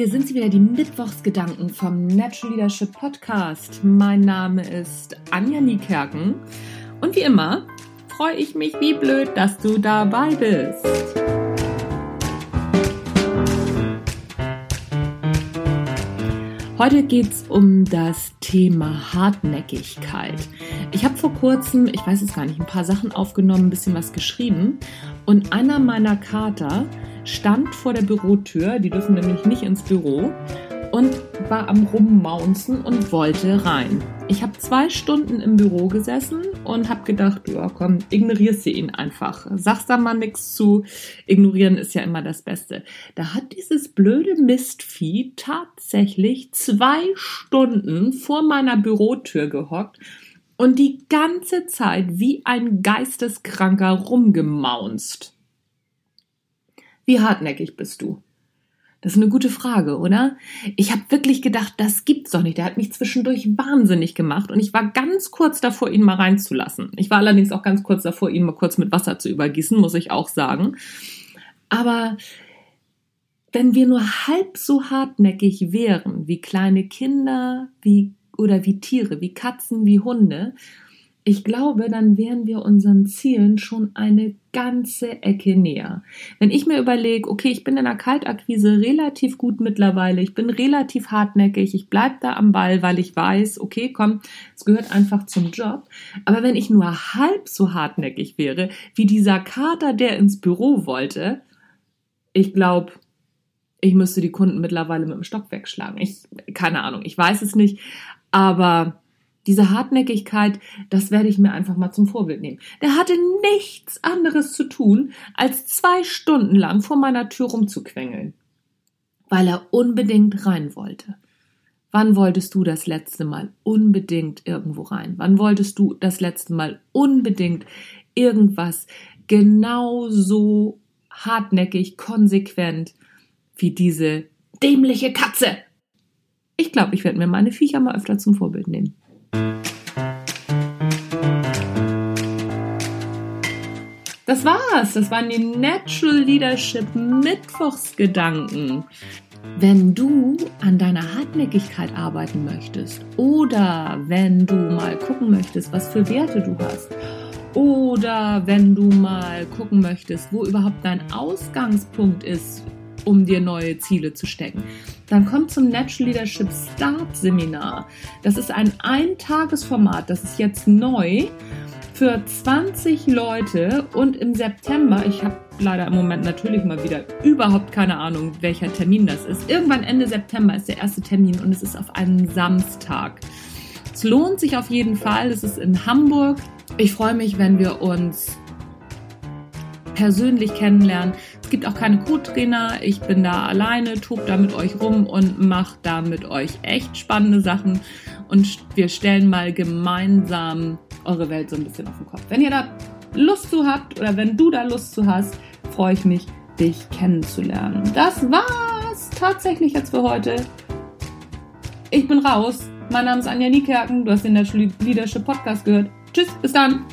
Hier sind sie wieder, die Mittwochsgedanken vom Natural Leadership Podcast. Mein Name ist Anja Niekerken und wie immer freue ich mich wie blöd, dass du dabei bist. Heute geht es um das Thema Hartnäckigkeit. Ich habe vor kurzem, ich weiß es gar nicht, ein paar Sachen aufgenommen, ein bisschen was geschrieben und einer meiner Kater stand vor der Bürotür, die dürfen nämlich nicht ins Büro, und war am Rummaunzen und wollte rein. Ich habe zwei Stunden im Büro gesessen und habe gedacht, ja komm, ignorierst du ihn einfach. Sagst da mal nichts zu. Ignorieren ist ja immer das Beste. Da hat dieses blöde Mistvieh tatsächlich zwei Stunden vor meiner Bürotür gehockt und die ganze Zeit wie ein Geisteskranker rumgemaunzt. Wie hartnäckig bist du? Das ist eine gute Frage, oder? Ich habe wirklich gedacht, das gibt's doch nicht. Der hat mich zwischendurch wahnsinnig gemacht und ich war ganz kurz davor, ihn mal reinzulassen. Ich war allerdings auch ganz kurz davor, ihn mal kurz mit Wasser zu übergießen, muss ich auch sagen. Aber wenn wir nur halb so hartnäckig wären wie kleine Kinder, wie oder wie Tiere, wie Katzen, wie Hunde, ich glaube, dann wären wir unseren Zielen schon eine ganze Ecke näher. Wenn ich mir überlege, okay, ich bin in der Kaltakquise relativ gut mittlerweile, ich bin relativ hartnäckig, ich bleibe da am Ball, weil ich weiß, okay, komm, es gehört einfach zum Job. Aber wenn ich nur halb so hartnäckig wäre, wie dieser Kater, der ins Büro wollte, ich glaube, ich müsste die Kunden mittlerweile mit dem Stock wegschlagen. Ich, keine Ahnung, ich weiß es nicht, aber diese Hartnäckigkeit, das werde ich mir einfach mal zum Vorbild nehmen. Der hatte nichts anderes zu tun, als zwei Stunden lang vor meiner Tür rumzuquengeln, weil er unbedingt rein wollte. Wann wolltest du das letzte Mal unbedingt irgendwo rein? Wann wolltest du das letzte Mal unbedingt irgendwas genauso hartnäckig, konsequent wie diese dämliche Katze? Ich glaube, ich werde mir meine Viecher mal öfter zum Vorbild nehmen. Das war's. Das waren die Natural Leadership Mittwochsgedanken. Wenn du an deiner Hartnäckigkeit arbeiten möchtest oder wenn du mal gucken möchtest, was für Werte du hast oder wenn du mal gucken möchtest, wo überhaupt dein Ausgangspunkt ist, um dir neue Ziele zu stecken, dann komm zum Natural Leadership Start Seminar. Das ist ein Eintagesformat, das ist jetzt neu für 20 Leute und im September, ich habe leider im Moment natürlich mal wieder überhaupt keine Ahnung, welcher Termin das ist. Irgendwann Ende September ist der erste Termin und es ist auf einen Samstag. Es lohnt sich auf jeden Fall. Es ist in Hamburg. Ich freue mich, wenn wir uns persönlich kennenlernen. Es gibt auch keine Co-Trainer. Ich bin da alleine, tob da mit euch rum und mache da mit euch echt spannende Sachen. Und wir stellen mal gemeinsam eure Welt so ein bisschen auf den Kopf. Wenn ihr da Lust zu habt oder wenn du da Lust zu hast, freue ich mich, dich kennenzulernen. Das war's tatsächlich jetzt für heute. Ich bin raus. Mein Name ist Anja Niekerken. Du hast den Natural Leadership Podcast gehört. Tschüss, bis dann.